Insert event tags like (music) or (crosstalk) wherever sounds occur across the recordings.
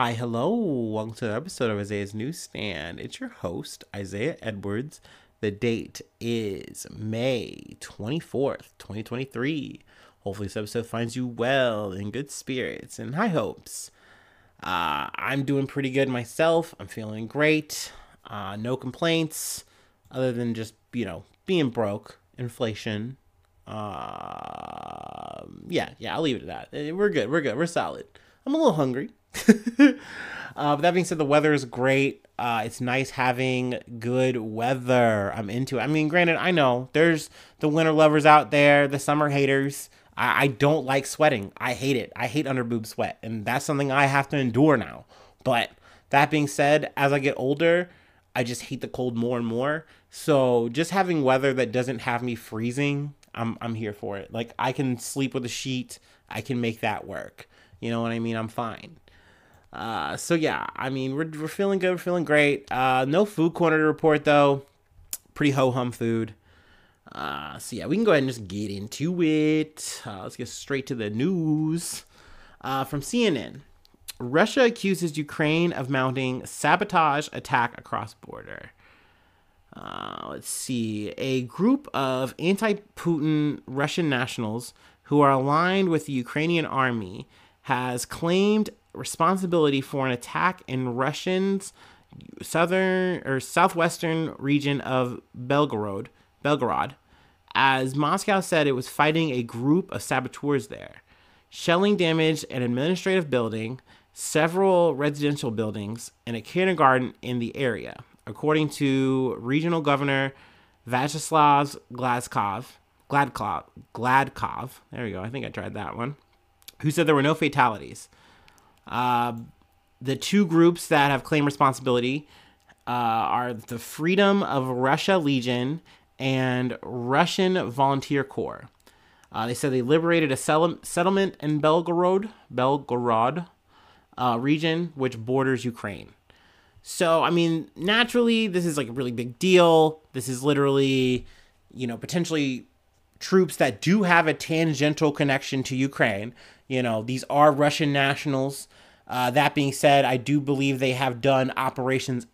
Hi, hello. Welcome to another episode of Isaiah's Newsstand. It's your host, Isaiah Edwards. The date is May 24th, 2023. Hopefully, this episode finds you well, in good spirits, and high hopes. Uh, I'm doing pretty good myself. I'm feeling great. Uh, no complaints, other than just, you know, being broke, inflation. Uh, yeah, yeah, I'll leave it at that. We're good. We're good. We're solid. I'm a little hungry. (laughs) uh, but that being said, the weather is great. Uh, it's nice having good weather. I'm into it. I mean, granted, I know there's the winter lovers out there, the summer haters. I, I don't like sweating. I hate it. I hate under boob sweat, and that's something I have to endure now. But that being said, as I get older, I just hate the cold more and more. So just having weather that doesn't have me freezing, I'm I'm here for it. Like I can sleep with a sheet. I can make that work. You know what I mean? I'm fine. Uh, so yeah, I mean, we're, we're feeling good, we're feeling great. Uh, no food corner to report though. Pretty ho hum food. Uh, so yeah, we can go ahead and just get into it. Uh, let's get straight to the news. Uh, from CNN, Russia accuses Ukraine of mounting sabotage attack across border. Uh, let's see. A group of anti-Putin Russian nationals who are aligned with the Ukrainian army has claimed responsibility for an attack in Russian's southern or southwestern region of Belgorod, Belgorod, as Moscow said it was fighting a group of saboteurs there. Shelling damaged an administrative building, several residential buildings, and a kindergarten in the area, according to regional governor Vyacheslav Gladkov. Gladkov, Gladkov, there we go. I think I tried that one. Who said there were no fatalities? Uh, the two groups that have claimed responsibility uh, are the Freedom of Russia Legion and Russian Volunteer Corps. Uh, they said they liberated a settlement in Belgorod, Belgorod uh, region, which borders Ukraine. So, I mean, naturally, this is like a really big deal. This is literally, you know, potentially troops that do have a tangential connection to Ukraine. You know, these are Russian nationals. Uh, that being said, I do believe they have done operations,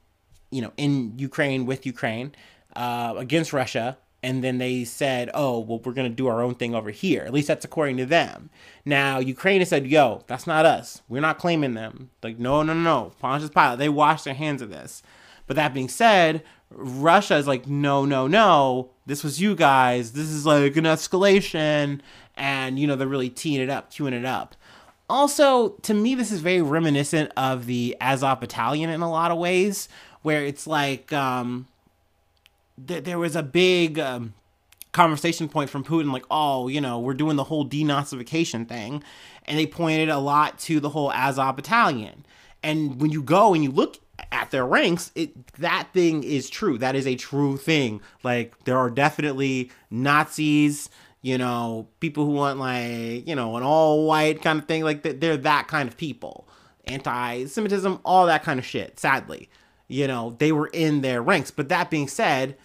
you know, in Ukraine with Ukraine uh, against Russia, and then they said, "Oh, well, we're gonna do our own thing over here." At least that's according to them. Now, Ukraine has said, "Yo, that's not us. We're not claiming them." Like, no, no, no, no. Pontius Pilate, they washed their hands of this. But that being said, Russia is like, no, no, no. This was you guys. This is like an escalation, and you know they're really teeing it up, queuing it up. Also, to me, this is very reminiscent of the Azov Battalion in a lot of ways, where it's like um, th- there was a big um, conversation point from Putin, like, oh, you know, we're doing the whole denazification thing. And they pointed a lot to the whole Azov Battalion. And when you go and you look at their ranks, it that thing is true. That is a true thing. Like there are definitely Nazis, you know, people who want like, you know, an all white kind of thing. Like they're that kind of people. Anti Semitism, all that kind of shit, sadly. You know, they were in their ranks. But that being said,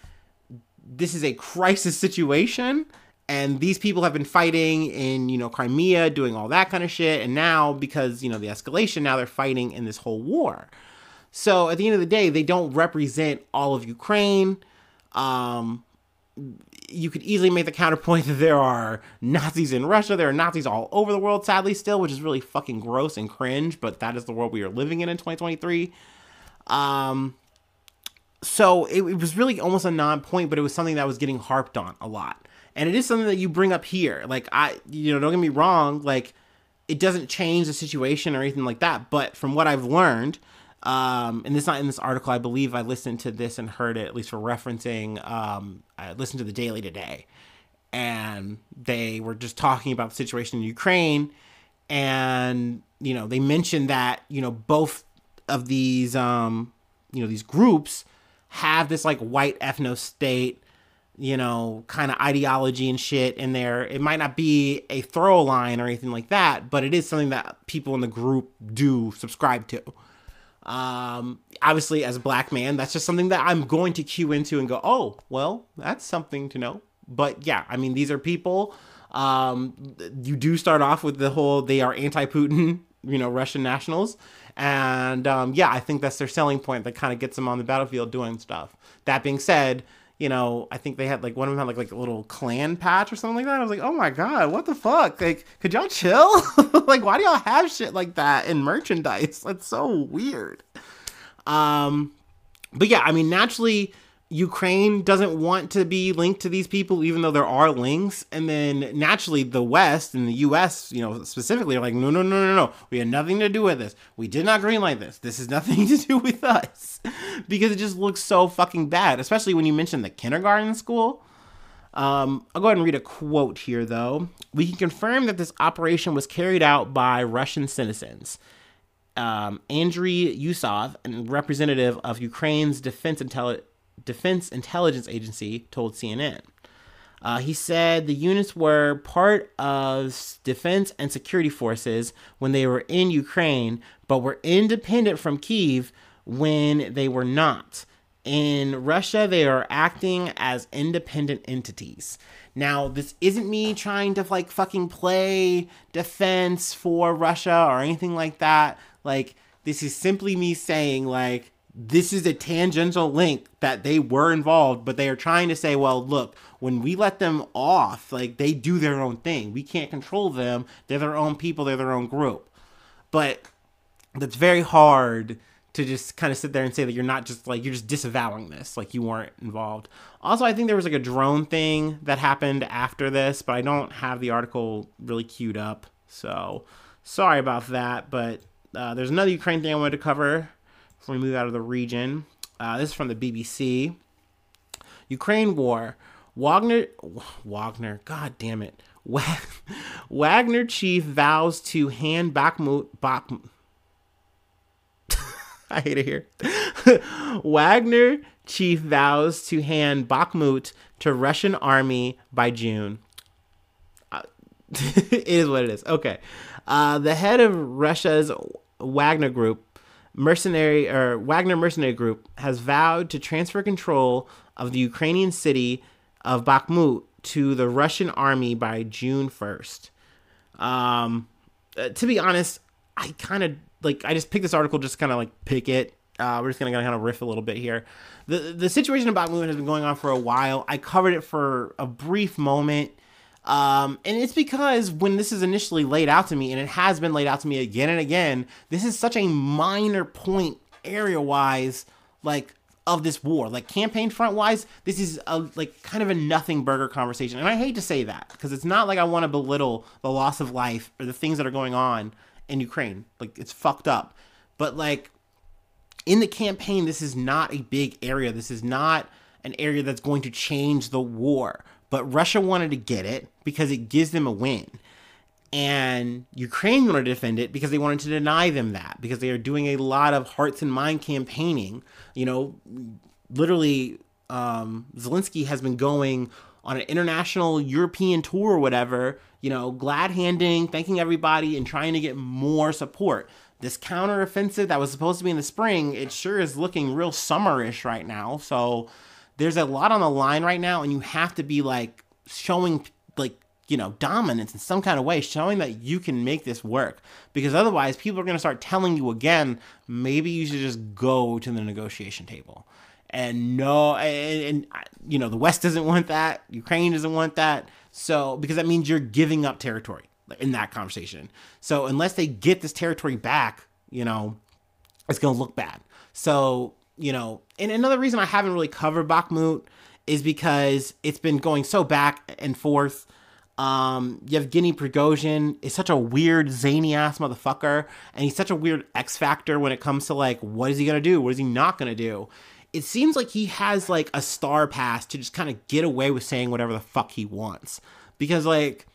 this is a crisis situation. And these people have been fighting in, you know, Crimea, doing all that kind of shit. And now, because, you know, the escalation, now they're fighting in this whole war. So at the end of the day, they don't represent all of Ukraine. Um, you could easily make the counterpoint that there are Nazis in Russia. There are Nazis all over the world, sadly, still, which is really fucking gross and cringe, but that is the world we are living in in 2023. Um, so it, it was really almost a non point, but it was something that was getting harped on a lot. And it is something that you bring up here. Like, I, you know, don't get me wrong, like, it doesn't change the situation or anything like that, but from what I've learned, um, and this not in this article. I believe I listened to this and heard it at least for referencing. Um, I listened to the Daily today, and they were just talking about the situation in Ukraine, and you know they mentioned that you know both of these um, you know these groups have this like white ethno state you know, kind of ideology and shit in there. It might not be a throw line or anything like that, but it is something that people in the group do subscribe to. Um, obviously, as a black man, that's just something that I'm going to cue into and go, oh, well, that's something to know. But yeah, I mean, these are people. Um, you do start off with the whole they are anti Putin you know, Russian nationals. And um, yeah, I think that's their selling point that kind of gets them on the battlefield doing stuff. That being said, you know, I think they had like one of them had like like a little clan patch or something like that. I was like, oh my god, what the fuck? Like, could y'all chill? (laughs) like, why do y'all have shit like that in merchandise? (laughs) That's so weird. Um, but yeah, I mean, naturally, Ukraine doesn't want to be linked to these people, even though there are links. And then naturally, the West and the U.S., you know, specifically, are like, no, no, no, no, no. We had nothing to do with this. We did not greenlight this. This has (laughs) nothing to do with us, because it just looks so fucking bad. Especially when you mention the kindergarten school. Um, I'll go ahead and read a quote here, though. We can confirm that this operation was carried out by Russian citizens. Um, Andriy Yusov, a representative of Ukraine's defense intelligence Defense Intelligence Agency told CNN. Uh, he said the units were part of defense and security forces when they were in Ukraine, but were independent from Kiev when they were not. In Russia, they are acting as independent entities. Now, this isn't me trying to like fucking play defense for Russia or anything like that. Like, this is simply me saying, like, this is a tangential link that they were involved, but they are trying to say, well, look, when we let them off, like they do their own thing. We can't control them. They're their own people, they're their own group. But that's very hard to just kind of sit there and say that you're not just like you're just disavowing this, like you weren't involved. Also, I think there was like a drone thing that happened after this, but I don't have the article really queued up. So sorry about that. But uh, there's another Ukraine thing I wanted to cover we move out of the region. Uh, this is from the BBC. Ukraine war. Wagner, (laughs) Wagner, god damn it. (laughs) Wagner chief vows to hand Bakhmut, Bakhmut. (laughs) I hate it here. Wagner chief vows to hand Bakhmut to Russian army by June. Uh, it is what it is. Okay. Uh, the head of Russia's Wagner group mercenary or Wagner mercenary group has vowed to transfer control of the Ukrainian city of Bakhmut to the Russian army by June 1st. Um, uh, to be honest, I kind of like I just picked this article just kind of like pick it. Uh, we're just gonna kind of riff a little bit here. The the situation in Bakhmut has been going on for a while. I covered it for a brief moment um, and it's because when this is initially laid out to me, and it has been laid out to me again and again, this is such a minor point area wise, like of this war. Like campaign front wise, this is a like kind of a nothing burger conversation. And I hate to say that because it's not like I want to belittle the loss of life or the things that are going on in Ukraine. Like it's fucked up. But like in the campaign, this is not a big area. This is not an area that's going to change the war. But Russia wanted to get it because it gives them a win. And Ukraine wanted to defend it because they wanted to deny them that, because they are doing a lot of hearts and mind campaigning. You know, literally, um, Zelensky has been going on an international European tour or whatever, you know, glad handing, thanking everybody, and trying to get more support. This counteroffensive that was supposed to be in the spring, it sure is looking real summerish right now. So, there's a lot on the line right now, and you have to be like showing like you know dominance in some kind of way, showing that you can make this work. Because otherwise, people are going to start telling you again, maybe you should just go to the negotiation table. And no, and, and you know the West doesn't want that, Ukraine doesn't want that. So because that means you're giving up territory in that conversation. So unless they get this territory back, you know, it's going to look bad. So you know, and another reason I haven't really covered Bakhmut is because it's been going so back and forth. Um, Yevgeny Prigozhin is such a weird, zany ass motherfucker, and he's such a weird X factor when it comes to like, what is he gonna do? What is he not gonna do? It seems like he has like a star pass to just kind of get away with saying whatever the fuck he wants. Because, like,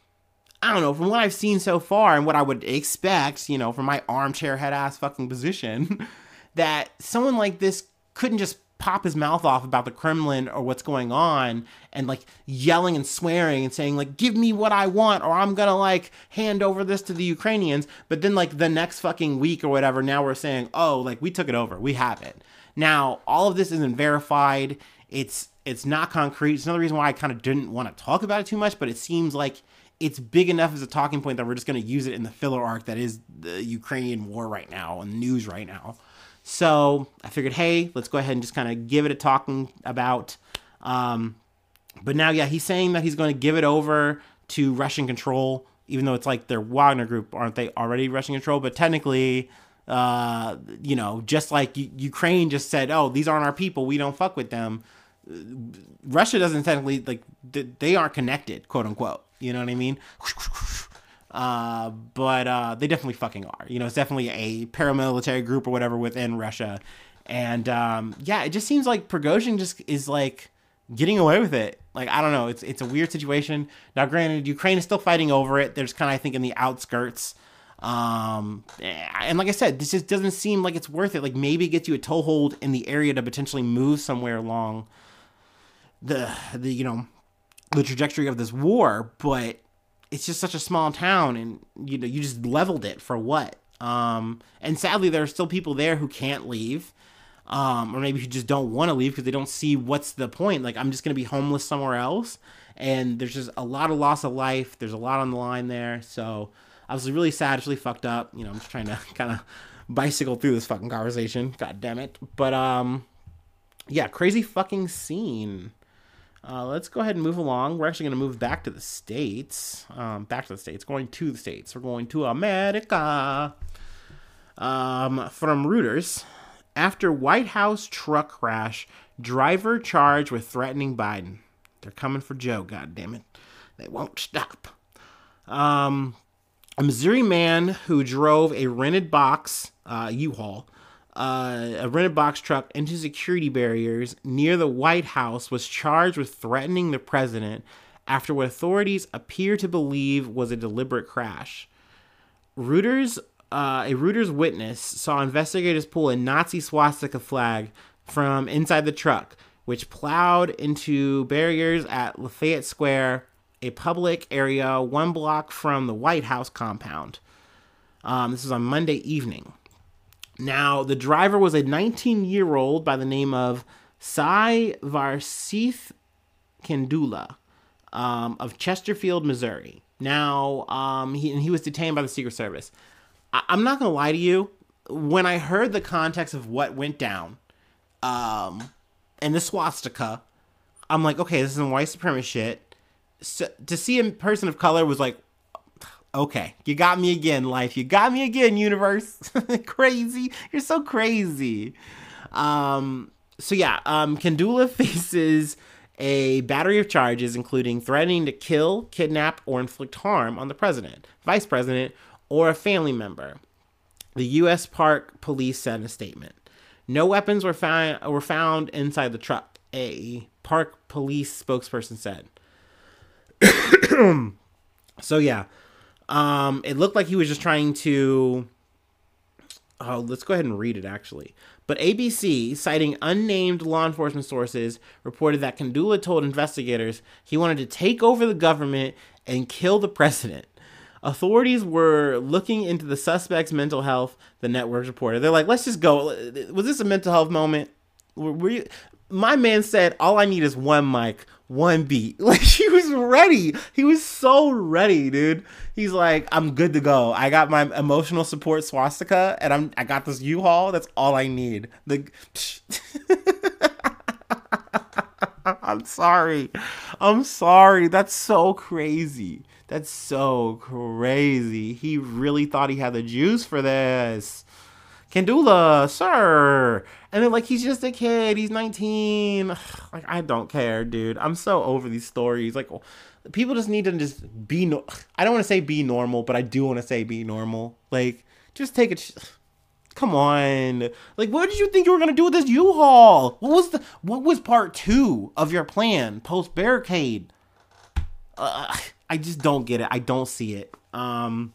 I don't know, from what I've seen so far and what I would expect, you know, from my armchair head ass fucking position, (laughs) that someone like this couldn't just pop his mouth off about the Kremlin or what's going on and like yelling and swearing and saying like give me what I want or I'm going to like hand over this to the Ukrainians but then like the next fucking week or whatever now we're saying oh like we took it over we have it now all of this isn't verified it's It's not concrete. It's another reason why I kind of didn't want to talk about it too much, but it seems like it's big enough as a talking point that we're just going to use it in the filler arc that is the Ukrainian war right now and the news right now. So I figured, hey, let's go ahead and just kind of give it a talking about. Um, but now, yeah, he's saying that he's going to give it over to Russian control, even though it's like their Wagner group, aren't they already Russian control? But technically, uh, you know, just like U- Ukraine just said, oh, these aren't our people, we don't fuck with them. Russia doesn't technically like they aren't connected, quote unquote. You know what I mean? Uh, but uh, they definitely fucking are. You know, it's definitely a paramilitary group or whatever within Russia. And um, yeah, it just seems like Prigozhin just is like getting away with it. Like I don't know, it's it's a weird situation. Now, granted, Ukraine is still fighting over it. There's kind of I think in the outskirts. Um, and like I said, this just doesn't seem like it's worth it. Like maybe it gets you a toehold in the area to potentially move somewhere along the the you know the trajectory of this war, but it's just such a small town, and you know you just leveled it for what? Um, and sadly, there are still people there who can't leave, um, or maybe who just don't want to leave because they don't see what's the point. Like I'm just gonna be homeless somewhere else, and there's just a lot of loss of life. There's a lot on the line there, so I was really sad. Really fucked up. You know, I'm just trying to (laughs) kind of bicycle through this fucking conversation. God damn it. But um, yeah, crazy fucking scene. Uh, let's go ahead and move along. We're actually going to move back to the States. Um, back to the States. Going to the States. We're going to America. Um, from Reuters. After White House truck crash, driver charged with threatening Biden. They're coming for Joe, God damn it! They won't stop. Um, a Missouri man who drove a rented box, uh, U-Haul, uh, a rented box truck into security barriers near the White House was charged with threatening the president after what authorities appear to believe was a deliberate crash. Reuters, uh, a Reuters witness saw investigators pull a Nazi swastika flag from inside the truck, which plowed into barriers at Lafayette Square, a public area one block from the White House compound. Um, this was on Monday evening. Now, the driver was a 19 year old by the name of Sai Varshith Kandula um, of Chesterfield, Missouri. Now, um, he, and he was detained by the Secret Service. I, am not going to lie to you. When I heard the context of what went down um, and the swastika, I'm like, okay, this is some white supremacist shit. So, to see a person of color was like, Okay, you got me again, life. You got me again, universe. (laughs) crazy. You're so crazy. Um, so yeah, um, Kandula (laughs) faces a battery of charges, including threatening to kill, kidnap, or inflict harm on the president, vice president, or a family member. The U.S. Park Police in a statement. No weapons were found were found inside the truck. A park police spokesperson said. (coughs) so yeah, um, it looked like he was just trying to. Oh, let's go ahead and read it actually. But ABC, citing unnamed law enforcement sources, reported that Kandula told investigators he wanted to take over the government and kill the president. Authorities were looking into the suspect's mental health, the network reported. They're like, let's just go. Was this a mental health moment? Were you, my man said, all I need is one mic, one beat. (laughs) Like he was ready. He was so ready, dude. He's like, I'm good to go. I got my emotional support swastika, and I'm I got this U-Haul. That's all I need. The (laughs) I'm sorry. I'm sorry. That's so crazy. That's so crazy. He really thought he had the juice for this. Kandula, sir. And then like he's just a kid. He's 19. Like I don't care, dude. I'm so over these stories. Like people just need to just be no I don't want to say be normal, but I do want to say be normal. Like just take it Come on. Like what did you think you were going to do with this U-Haul? What was the what was part 2 of your plan post barricade? Uh, I just don't get it. I don't see it. Um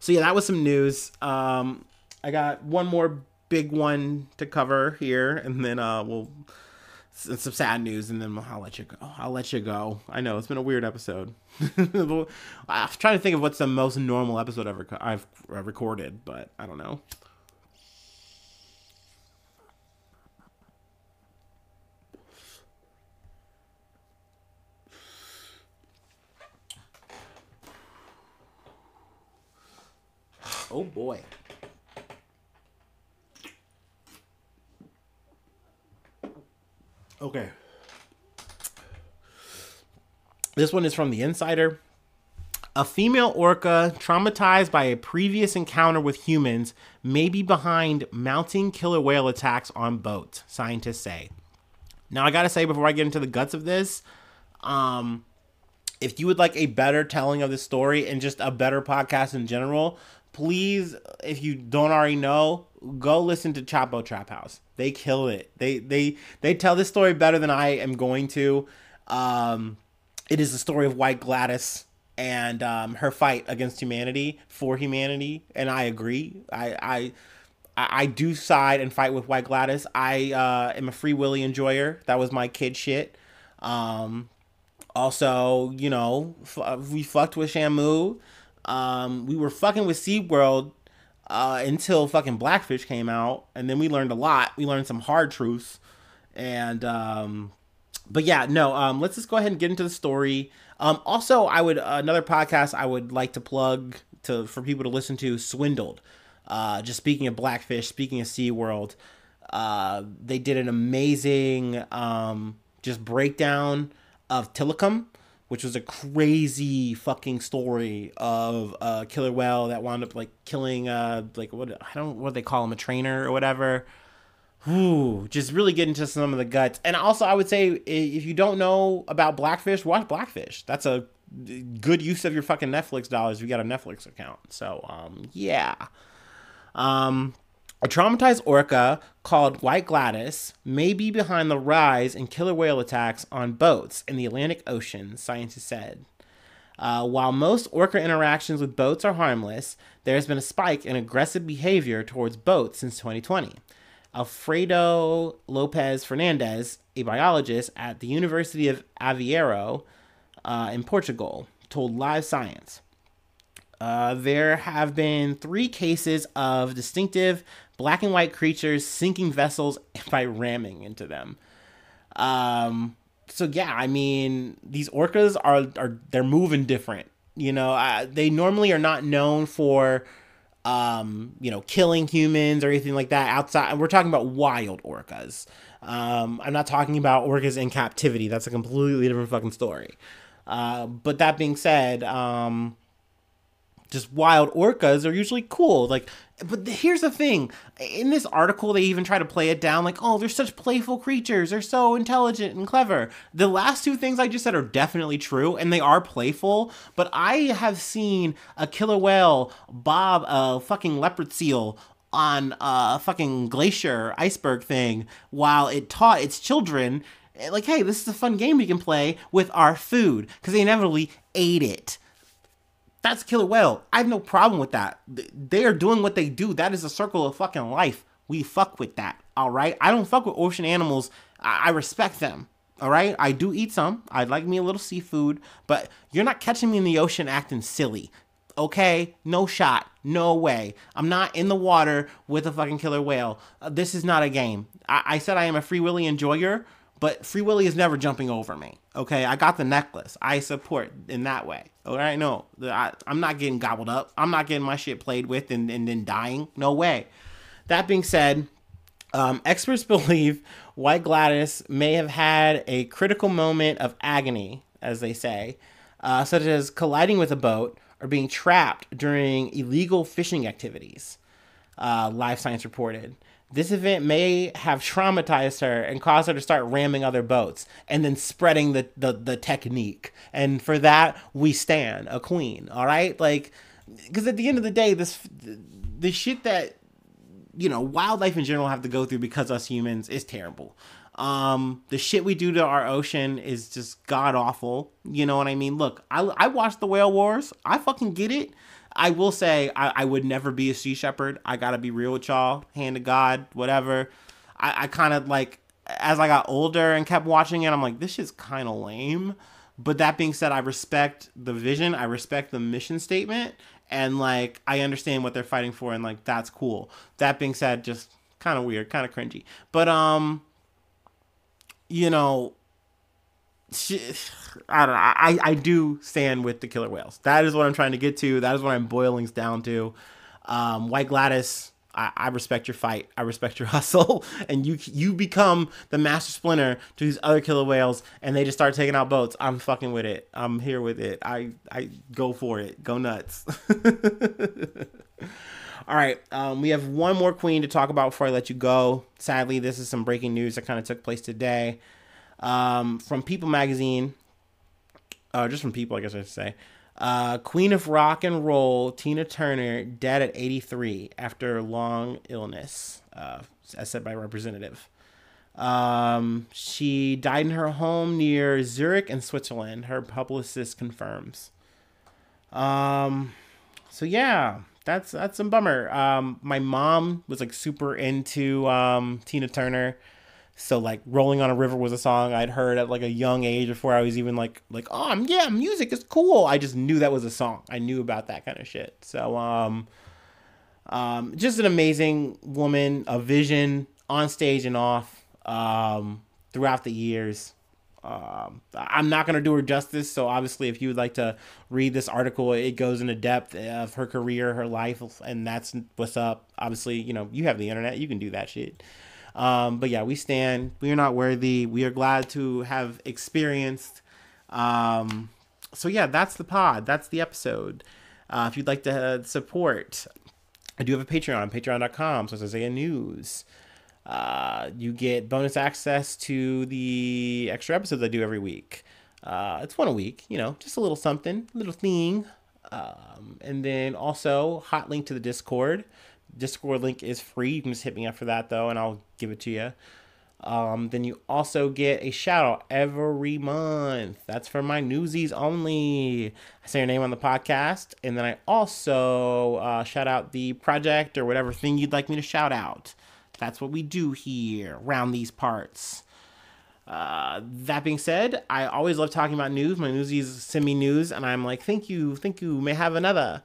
so yeah, that was some news. Um I got one more big one to cover here, and then uh, we'll some sad news, and then I'll let you go. I'll let you go. I know it's been a weird episode. (laughs) I'm trying to think of what's the most normal episode ever I've uh, recorded, but I don't know. Oh boy. Okay. This one is from The Insider. A female orca traumatized by a previous encounter with humans may be behind mounting killer whale attacks on boats, scientists say. Now, I gotta say, before I get into the guts of this, um, if you would like a better telling of the story and just a better podcast in general, please, if you don't already know, go listen to Chapo Trap House. They kill it. They they they tell this story better than I am going to. Um, it is the story of White Gladis and um, her fight against humanity for humanity, and I agree. I I I do side and fight with White Gladis. I uh, am a Free Willy enjoyer. That was my kid shit. Um, also, you know, f- we fucked with Shamu. Um, we were fucking with SeaWorld uh, until fucking Blackfish came out, and then we learned a lot. We learned some hard truths, and um, but yeah, no. Um, let's just go ahead and get into the story. Um, also, I would another podcast I would like to plug to for people to listen to. Swindled. Uh, just speaking of Blackfish, speaking of SeaWorld, uh, they did an amazing um, just breakdown of Tilikum which was a crazy fucking story of a killer whale that wound up like killing uh like what I don't what they call him a trainer or whatever. Ooh, just really get into some of the guts. And also I would say if you don't know about Blackfish, watch Blackfish. That's a good use of your fucking Netflix dollars you got a Netflix account. So um yeah. Um a traumatized orca called White Gladis may be behind the rise in killer whale attacks on boats in the Atlantic Ocean, scientists said. Uh, while most orca interactions with boats are harmless, there has been a spike in aggressive behavior towards boats since 2020. Alfredo Lopez Fernandez, a biologist at the University of Aveiro uh, in Portugal, told Live Science. Uh, there have been three cases of distinctive black and white creatures sinking vessels (laughs) by ramming into them. Um, so yeah, I mean, these orcas are are they're moving different. You know, they normally are not known for um, you know, killing humans or anything like that outside. We're talking about wild orcas. Um, I'm not talking about orcas in captivity. That's a completely different fucking story. Uh, but that being said, um, just wild orcas are usually cool. Like, but here's the thing: in this article, they even try to play it down like, "Oh, they're such playful creatures. They're so intelligent and clever." The last two things I just said are definitely true, and they are playful. But I have seen a killer whale bob a fucking leopard seal on a fucking glacier iceberg thing while it taught its children eh, like hey this is a fun game we can play with our food because they inevitably ate it that's killer whale. I have no problem with that. They are doing what they do. That is a circle of fucking life. We fuck with that. All right. I don't fuck with ocean animals. I, I respect them. All right. I do eat some. I like me a little seafood, but you're not catching me in the ocean acting silly. Okay, no shot, no way. I'm not in the water with a fucking killer whale. Uh, this is not a game. I-, I said I am a free willy enjoyer, but Free Willy is never jumping over me. Okay, I got the necklace. I support in that way. All right, no, I, am not getting gobbled up. I'm not getting my shit played with and, and then dying. No way. That being said, um, experts (laughs) believe White Gladis may have had a critical moment of agony, as they say, uh, such as colliding with a boat or being trapped during illegal fishing activities. Uh, Live Science reported. This event may have traumatized her and caused her to start ramming other boats and then spreading the, the, the technique. And for that, we stand a queen, all right? Like, because at the end of the day, this the shit that you know wildlife in general have to go through because us humans is terrible. Um, the shit we do to our ocean is just god awful. You know what I mean? Look, I I watched the whale wars. I fucking get it. I will say I, I would never be a sea shepherd. I gotta be real with y'all. Hand to God, whatever. I, I kind of like as I got older and kept watching it, I'm like, this is kind of lame. But that being said, I respect the vision. I respect the mission statement, and like I understand what they're fighting for, and like that's cool. That being said, just kind of weird, kind of cringy. But um, you know, I don't know. I, I do stand with the killer whales. That is what I'm trying to get to. That is what I'm boiling down to. Um, White Gladis, I, I respect your fight. I respect your (laughs) hustle, and you you become the master splinter to these other killer whales, and they just start taking out boats. I'm fucking with it. I'm here with it. I I go for it. Go nuts. (laughs) All right, um, we have one more queen to talk about before I let you go. Sadly, this is some breaking news that kind of took place today um, from People Magazine, uh, just from People, I guess I should say. Uh, Queen of Rock and Roll, Tina Turner, dead at 83 after long illness, uh, as said by Representative. Um, she died in her home near Zurich in Switzerland. Her publicist confirms. Um, so yeah, that's that's a bummer. Um, my mom was like super into um, Tina Turner. So like rolling on a river was a song I'd heard at like a young age before I was even like like oh yeah music is cool. I just knew that was a song. I knew about that kind of shit. So um um just an amazing woman, a vision on stage and off um throughout the years. Um, I'm not going to do her justice. So obviously, if you would like to read this article, it goes into depth of her career, her life, and that's what's up. Obviously, you know, you have the internet, you can do that shit. Um, but yeah, we stand. We are not worthy. We are glad to have experienced. Um, so yeah, that's the pod. That's the episode. Uh, if you'd like to support, I do have a Patreon, patreon.com. So Isaiah News. Uh, you get bonus access to the extra episodes I do every week. Uh, it's one a week, you know, just a little something, little thing. Um, and then also hot link to the Discord. Discord link is free. You can just hit me up for that though, and I'll give it to you. Um, then you also get a shout out every month. That's for my newsies only. I say your name on the podcast, and then I also uh, shout out the project or whatever thing you'd like me to shout out. That's what we do here around these parts. Uh, that being said, I always love talking about news. My newsies send me news, and I'm like, thank you, thank you, may have another.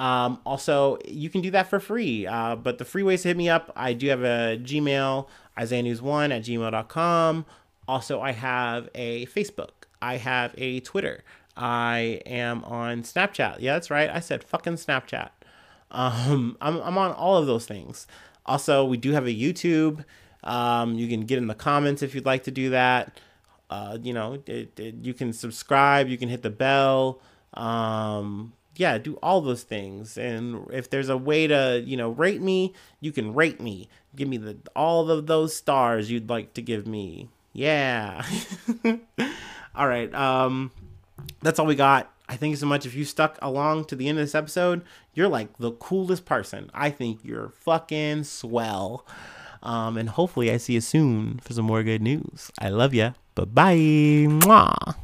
Um, also, you can do that for free. Uh, but the free ways to hit me up, I do have a Gmail, IsaiahNews1 at gmail.com. Also, I have a Facebook. I have a Twitter. I am on Snapchat. Yeah, that's right. I said fucking Snapchat. Um, (laughs) I'm, I'm on all of those things. Also, we do have a YouTube. Um, you can get in the comments if you'd like to do that. Uh, you know, it, it, you can subscribe. You can hit the bell. Um, yeah, do all those things. And if there's a way to, you know, rate me, you can rate me. Give me the all of those stars you'd like to give me. Yeah. (laughs) all right. Um that's all we got. I thank you so much. If you stuck along to the end of this episode, you're like the coolest person. I think you're fucking swell. Um, and hopefully I see you soon for some more good news. I love ya. Bye bye.